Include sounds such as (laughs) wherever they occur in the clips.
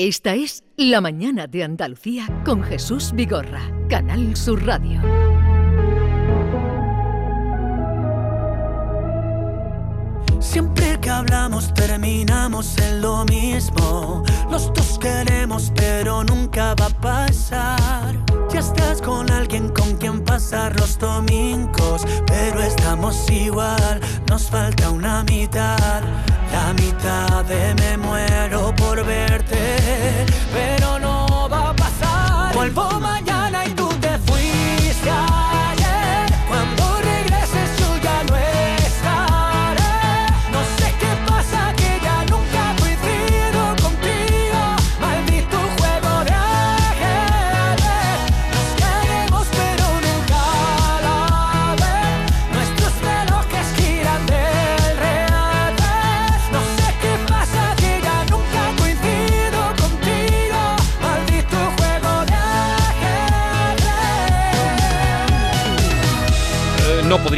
Esta es La Mañana de Andalucía con Jesús Vigorra, Canal Sur Radio. Siempre que hablamos terminamos en lo mismo. Los dos queremos, pero nunca va a pasar. Ya estás con alguien con quien pasar los domingos, pero estamos igual, nos falta una mitad.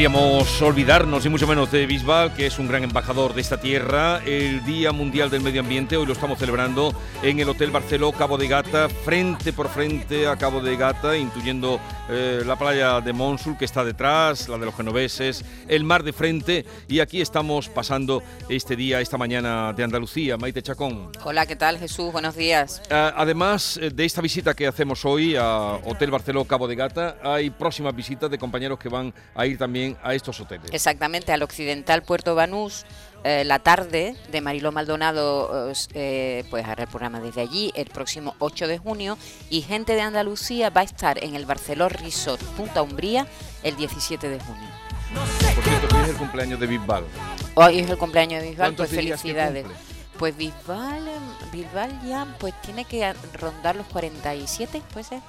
Podríamos olvidarnos, y mucho menos de Bisbal, que es un gran embajador de esta tierra. El Día Mundial del Medio Ambiente, hoy lo estamos celebrando en el Hotel Barceló Cabo de Gata, frente por frente a Cabo de Gata, intuyendo eh, la playa de Monsul que está detrás, la de los genoveses, el mar de frente, y aquí estamos pasando este día, esta mañana de Andalucía. Maite Chacón. Hola, ¿qué tal Jesús? Buenos días. Ah, Además eh, de esta visita que hacemos hoy a Hotel Barceló Cabo de Gata, hay próximas visitas de compañeros que van a ir también a estos hoteles. Exactamente, al occidental Puerto Banús, eh, la tarde de Mariló Maldonado, eh, pues hará el programa desde allí el próximo 8 de junio y gente de Andalucía va a estar en el Barceló Resort Punta Umbría el 17 de junio. Por cierto, hoy es el cumpleaños de Bisbal. Hoy es el cumpleaños de Bisbal, ¿Cuántos pues felicidades. Pues Bisbal, Bisbal ya pues tiene que rondar los 47, puede ser.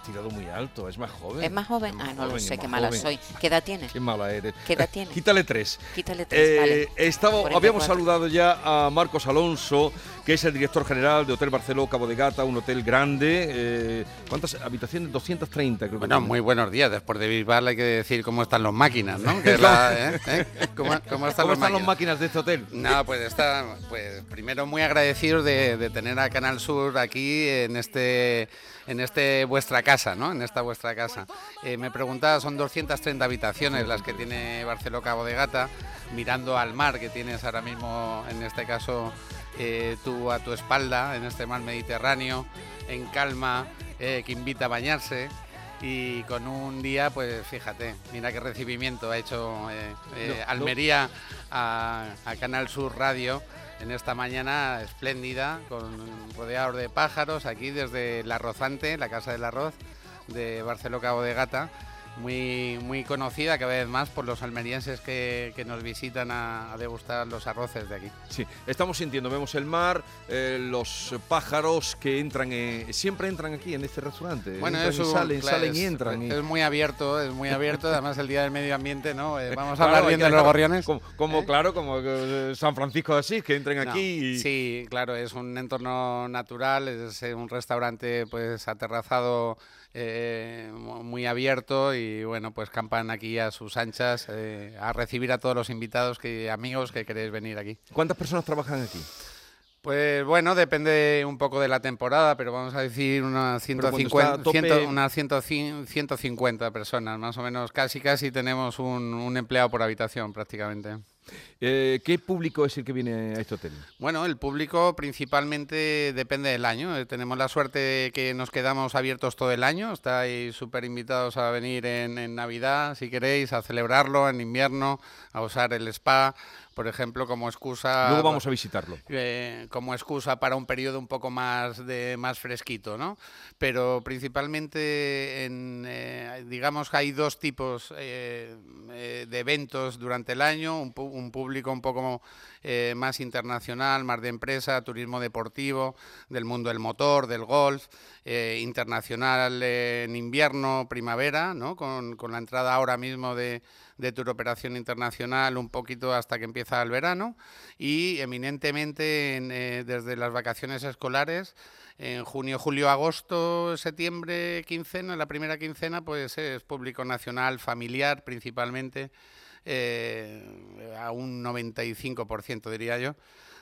Has tirado muy alto, es más joven. ¿Es más joven? Es Ah, no lo joven, sé, es qué más mala joven. soy. ¿Qué edad tiene? Qué mala eres. ¿Qué edad tiene? Quítale tres. Quítale tres, Eh, vale. 44. habíamos saludado ya a Marcos Alonso, que es el director general de Hotel Barceló Cabo de Gata, un hotel grande. eh, ¿Cuántas habitaciones? 230, creo que Bueno, tiene. muy buenos días. Después de Bisbal hay que decir cómo están los máquinas, ¿no? Que (laughs) la- ¿eh? ¿eh? ¿Cómo, cómo están, ¿Cómo los están las máquinas? máquinas de este hotel? No, pues está, pues primero muy agradecidos de, de tener a Canal Sur aquí en este, en este vuestra casa, ¿no? En esta vuestra casa. Eh, me preguntaba, son 230 habitaciones las que tiene Barceló Cabo de Gata, mirando al mar que tienes ahora mismo, en este caso, eh, tú a tu espalda, en este mar Mediterráneo, en calma, eh, que invita a bañarse. Y con un día, pues fíjate, mira qué recibimiento ha hecho eh, No, no. Almería a, a Canal Sur Radio en esta mañana espléndida, con rodeados de pájaros, aquí desde La Rozante, la Casa del Arroz de Barceló Cabo de Gata, muy, muy conocida cada vez más por los almerienses que, que nos visitan a, a degustar los arroces de aquí. Sí, estamos sintiendo, vemos el mar, eh, los pájaros que entran, eh, siempre entran aquí en este restaurante. Bueno, entran eso y salen, claro, salen y es- entran. y- Es muy abierto, es muy abierto. Además, el Día del Medio Ambiente, ¿no? Eh, vamos a Claro, hablar bien de los gorriones. Como, como, claro, como San Francisco de Asís, que entren No, aquí y... Sí, claro, es un entorno natural, es un restaurante pues aterrazado eh, mu- muy abierto y bueno, pues campan aquí a sus anchas eh, a recibir a todos los invitados que amigos que queréis venir aquí. ¿Cuántas personas trabajan aquí? Pues bueno, depende un poco de la temporada, pero vamos a decir unas Pero cuando 150, está a tope- ciento- unas 100 150 personas, más o menos, casi casi tenemos un, un empleado por habitación prácticamente. Eh, ¿Qué público es el que viene a este hotel? Bueno, el público principalmente depende del año. Eh, Tenemos la suerte de que nos quedamos abiertos todo el año. Estáis súper invitados a venir en, en Navidad, si queréis, a celebrarlo, en invierno, a usar el spa, por ejemplo, como excusa. Luego vamos a visitarlo. eh, como excusa para un periodo un poco más de más fresquito, ¿no? Pero principalmente, en, eh, digamos que hay dos tipos eh, de eventos durante el año, un, un público un poco eh, más internacional, más de empresa, turismo deportivo, del mundo del motor, del golf, eh, internacional en invierno, primavera, ¿no? Con, con la entrada ahora mismo de, de Turoperación Internacional un poquito hasta que empieza el verano y eminentemente en, eh, desde las vacaciones escolares en junio, julio, agosto, septiembre, quincena, la primera quincena, pues es público nacional, familiar principalmente, eh, a un 95% diría yo,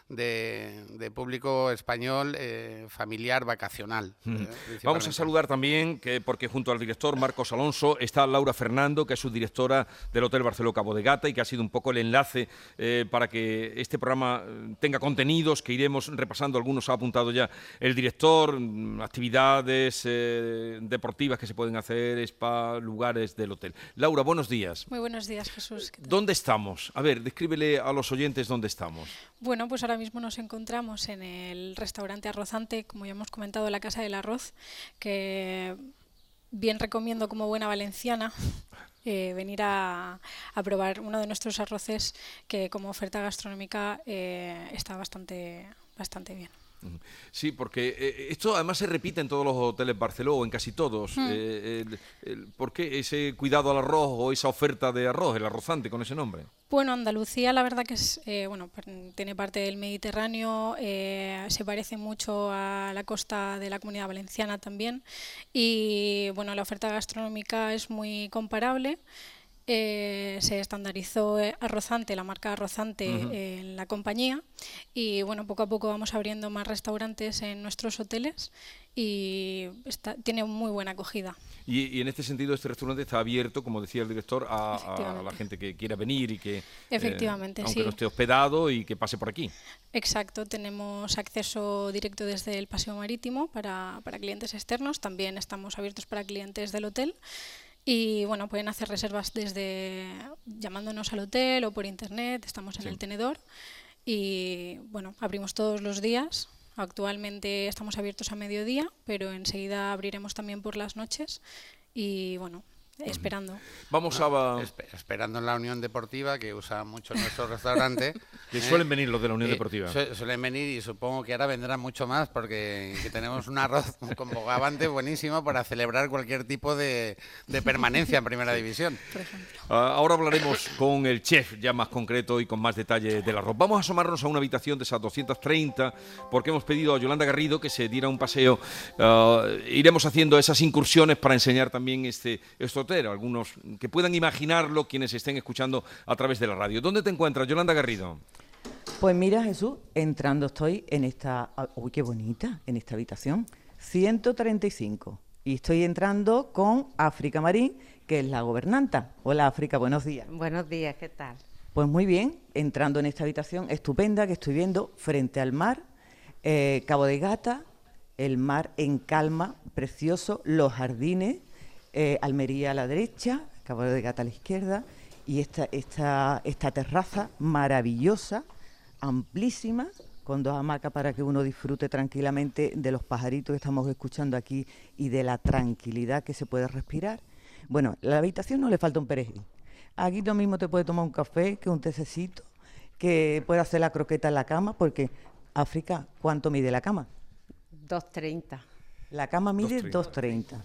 de, público español eh, familiar vacacional. Eh, Vamos a saludar también, que porque junto al director Marcos Alonso está Laura Fernando, que es subdirectora del Hotel Barceló Cabo de Gata y que ha sido un poco el enlace eh, para que este programa tenga contenidos que iremos repasando. Algunos ha apuntado ya el director, mm, actividades deportivas que se pueden hacer, spa, lugares del hotel. Laura, buenos días. Muy buenos días, Jesús. ¿Dónde estamos? A ver, descríbele a los oyentes dónde estamos. Bueno, pues ahora mismo nos encontramos en el restaurante Arrozante, como ya hemos comentado, la Casa del Arroz, que bien recomiendo como buena valenciana eh, venir a, probar uno de nuestros arroces que como oferta gastronómica eh, está bastante, bastante bien. Sí, porque eh, esto además se repite en todos los hoteles Barceló, o en casi todos. Hmm. Eh, ¿Por qué ese cuidado al arroz o esa oferta de arroz, el arrozante con ese nombre? Bueno, Andalucía la verdad que es, eh, bueno, tiene parte del Mediterráneo, se parece mucho a la costa de la Comunidad Valenciana también y bueno, la oferta gastronómica es muy comparable. Eh, se estandarizó eh, Arrozante, la marca Arrozante en la compañía y bueno, poco a poco vamos abriendo más restaurantes en nuestros hoteles y tiene muy buena acogida. Y, en este sentido este restaurante está abierto, como decía el director, a, la gente que quiera venir y que, eh, Efectivamente, aunque no esté hospedado y que pase por aquí. Exacto, tenemos acceso directo desde el paseo marítimo para, para clientes externos, también estamos abiertos para clientes del hotel. Y bueno, pueden hacer reservas desde llamándonos al hotel o por internet, estamos en el tenedor. Y bueno, abrimos todos los días. Actualmente estamos abiertos a mediodía, pero enseguida abriremos también por las noches. Y bueno, esperando. Vamos a... esperando en la Unión Deportiva, que usa mucho nuestro restaurante. (laughs) que suelen venir los de la Unión Deportiva. suelen venir y supongo que ahora vendrán mucho más porque tenemos un arroz (laughs) con bogavante buenísimo para celebrar cualquier tipo de, permanencia en Primera (laughs) División. Ah, ahora hablaremos con el chef ya más concreto y con más detalle del arroz. Vamos a asomarnos a una habitación de esas 230 porque hemos pedido a Yolanda Garrido que se diera un paseo. Ah, iremos haciendo esas incursiones para enseñar también este, algunos que puedan imaginarlo quienes estén escuchando a través de la radio. ¿Dónde te encuentras, Yolanda Garrido? Pues mira, Jesús, entrando estoy en esta, ah, uy, qué bonita, en esta habitación, 135. Y estoy entrando con África Marín, que es la gobernanta. Hola África, buenos días. Buenos días, ¿qué tal? Pues muy bien, entrando en esta habitación estupenda que estoy viendo frente al mar, eh, Cabo de Gata, el mar en calma, precioso, los jardines, eh, Almería a la derecha, Cabo de Gata a la izquierda, y esta, esta, esta terraza maravillosa, amplísima, con dos hamacas para que uno disfrute tranquilamente de los pajaritos que estamos escuchando aquí y de la tranquilidad que se puede respirar. Bueno, la habitación no le falta un perejil. Aquí tú mismo te puedes tomar un café, que un tececito, que puede hacer la croqueta en la cama, porque África, ¿cuánto mide la cama? 2.30. La cama mide 2.30.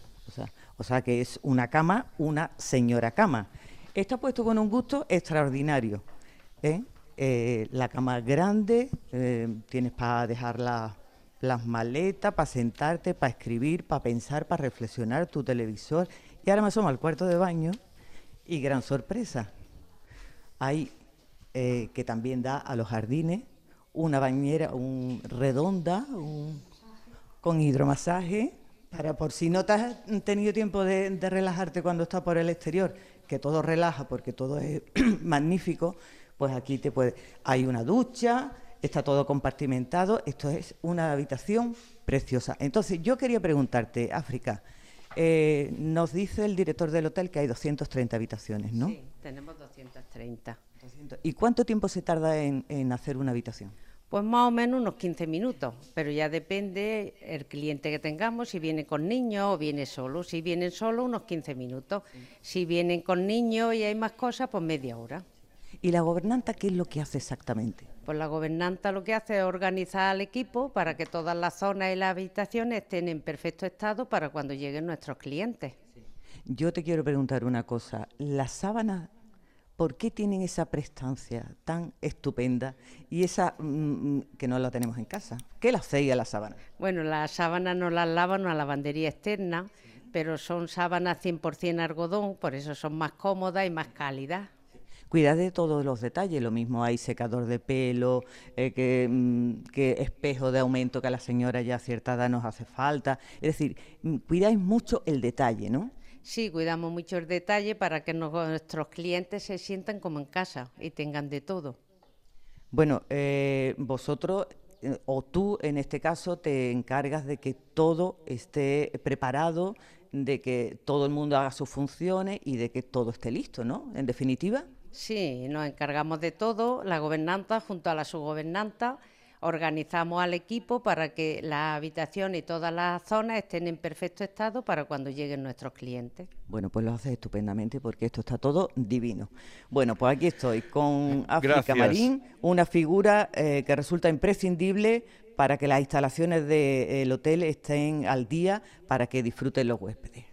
O sea, que es una cama, una señora cama. Está puesto con un gusto extraordinario. ¿eh? Eh, la cama grande, eh, tienes para dejar las maletas, para sentarte, para escribir, para pensar, para reflexionar, tu televisor. Y ahora me asomo al cuarto de baño y gran sorpresa. Hay que también da a los jardines una bañera un, redonda con hidromasaje para por si no te has tenido tiempo de, relajarte cuando estás por el exterior, que todo relaja porque todo es (clears throat) magnífico, pues aquí te puede. Hay una ducha, está todo compartimentado, esto es una habitación preciosa. Entonces, yo quería preguntarte, África, eh, nos dice el director del hotel que hay 230 habitaciones, ¿no? Sí, tenemos 230. ¿Y cuánto tiempo se tarda en hacer una habitación? Pues más o menos unos 15 minutos, pero ya depende el cliente que tengamos, si viene con niños o viene solo. Si vienen solo, unos 15 minutos. Si vienen con niños y hay más cosas, pues media hora. ¿Y la gobernanta qué es lo que hace exactamente? Pues la gobernanta lo que hace es organizar al equipo para que todas las zonas y las habitaciones estén en perfecto estado para cuando lleguen nuestros clientes. Yo te quiero preguntar una cosa. ¿Las sábanas ¿por qué tienen esa prestancia tan estupenda y esa mm, mm, que no la tenemos en casa? ¿Qué la hacéis a la sábana? Bueno, las sábanas no las lavan a lavandería externa, pero son sábanas 100% algodón, por eso son más cómodas y más cálidas. cuidar de todos los detalles. Lo mismo hay secador de pelo, eh, que, mm, que, espejo de aumento que a la señora ya cierta edad nos hace falta. Es decir, cuidáis mucho el detalle, ¿no? Sí, cuidamos mucho el detalle para que nuestros clientes se sientan como en casa y tengan de todo. Bueno, eh, vosotros eh, o tú en este caso te encargas de que todo esté preparado, de que todo el mundo haga sus funciones y de que todo esté listo, ¿no? En definitiva. Sí, nos encargamos de todo, la gobernanta junto a la subgobernanta organizamos al equipo para que la habitación y todas las zonas estén en perfecto estado para cuando lleguen nuestros clientes. Bueno, pues lo haces estupendamente porque esto está todo divino. Bueno, pues aquí estoy con (laughs) África Marín, una figura eh, que resulta imprescindible para que las instalaciones del hotel estén al día para que disfruten los huéspedes.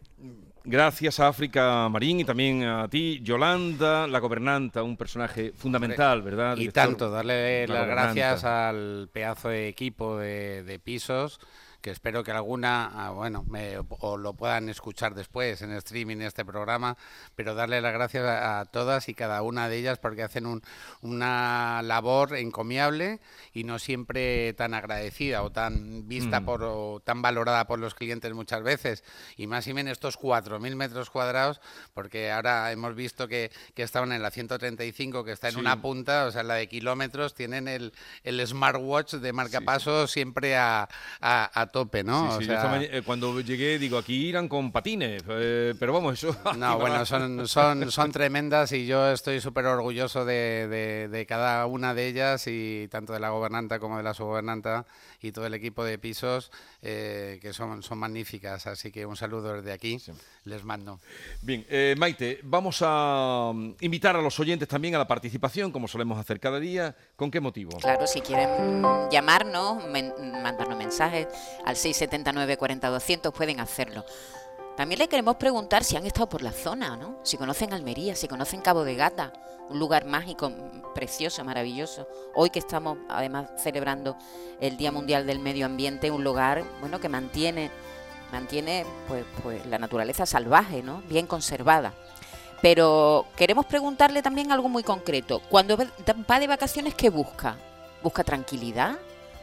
Gracias a África Marín y también a ti, Yolanda, la gobernanta, un personaje fundamental, ¿verdad? Y tanto, darle las gracias al pedazo de equipo de pisos que espero que alguna, ah, bueno, me, o lo puedan escuchar después en streaming este programa, pero darle las gracias a, todas y cada una de ellas porque hacen un, una labor encomiable y no siempre tan agradecida o tan vista mm. por o tan valorada por los clientes muchas veces. Y más y menos estos 4.000 metros cuadrados porque ahora hemos visto que, que estaban en la 135 que está en una punta, o sea, la de kilómetros, tienen el, el smartwatch de marcapasos siempre a, a tope, ¿no? Eh, cuando llegué, digo, aquí irán con patines, eh, pero vamos, eso... (laughs) No, bueno, son, son, son tremendas y yo estoy súper orgulloso de, de, cada una de ellas y tanto de la gobernanta como de la subgobernanta y todo el equipo de pisos eh, que son, son magníficas, así que un saludo desde aquí, les mando. Bien, Maite, vamos a mm, invitar a los oyentes también a la participación, como solemos hacer cada día, ¿con qué motivo? Claro, si quieren llamarnos, mandarnos mensajes al 679 40 200 pueden hacerlo. También le queremos preguntar si han estado por la zona, ¿no? Si conocen Almería, si conocen Cabo de Gata, un lugar mágico, precioso, maravilloso. Hoy que estamos además celebrando el Día Mundial del Medio Ambiente, un lugar, bueno, que mantiene mantiene pues, pues la naturaleza salvaje, ¿no? Bien conservada. Pero queremos preguntarle también algo muy concreto. Cuando va de vacaciones, ¿qué busca? ¿Busca tranquilidad?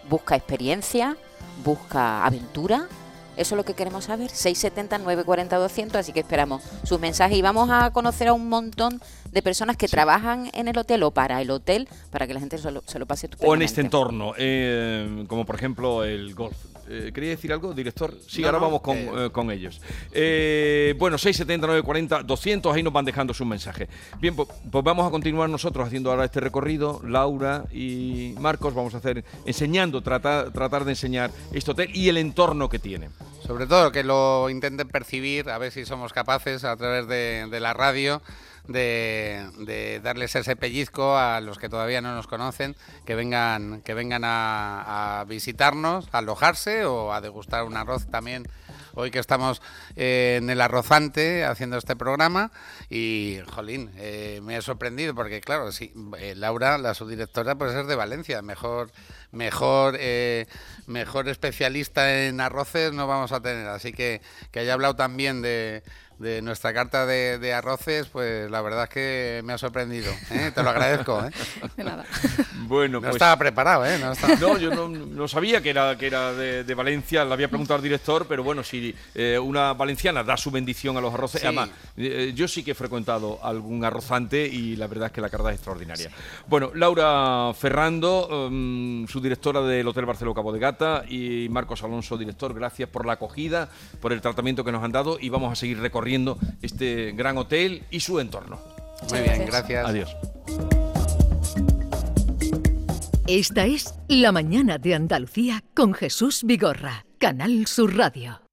¿Busca experiencia? Busca aventura. Eso es lo que queremos saber. 670 940 200, así que esperamos sus mensajes y vamos a conocer a un montón de personas que trabajan en el hotel o para el hotel para que la gente se lo, se lo pase O en este entorno, eh, como por ejemplo el golf. Eh, ¿Quería decir algo, director? Sí, ahora vamos con, eh, con ellos. bueno, 670 940 200, ahí nos van dejando su mensaje. Bien, pues, pues, vamos a continuar nosotros haciendo ahora este recorrido. Laura y Marcos vamos a hacer, enseñando, tratar, tratar de enseñar este hotel y el entorno que tiene. Sobre todo que lo intenten percibir, a ver si somos capaces a través de, de la radio de, darles ese pellizco a los que todavía no nos conocen, que vengan, que vengan a, visitarnos, a alojarse o a degustar un arroz también hoy que estamos eh, en el arrozante haciendo este programa. Y, jolín, eh, me ha sorprendido porque, claro, sí, eh, Laura, la subdirectora, pues es de Valencia, mejor, mejor, mejor especialista en arroces no vamos a tener, así que que haya hablado también de de nuestra carta de, arroces, pues la verdad es que me ha sorprendido. ¿eh? Te lo agradezco. ¿eh? (laughs) De nada. Bueno, no pues estaba preparado, ¿eh? No, yo no, sabía que era, que era de, Valencia, le había preguntado al director, pero bueno, si eh, una valenciana da su bendición a los arroces, además, eh, yo sí que he frecuentado algún arrozante y la verdad es que la carta es extraordinaria. Bueno, Laura Ferrando, um, su directora del Hotel Barceló Cabo de Gata, y Marcos Alonso, director, gracias por la acogida, por el tratamiento que nos han dado y vamos a seguir recorriendo este gran hotel y su entorno. Muy bien, gracias. Adiós. Esta es La Mañana de Andalucía con Jesús Vigorra, Canal Sur Radio.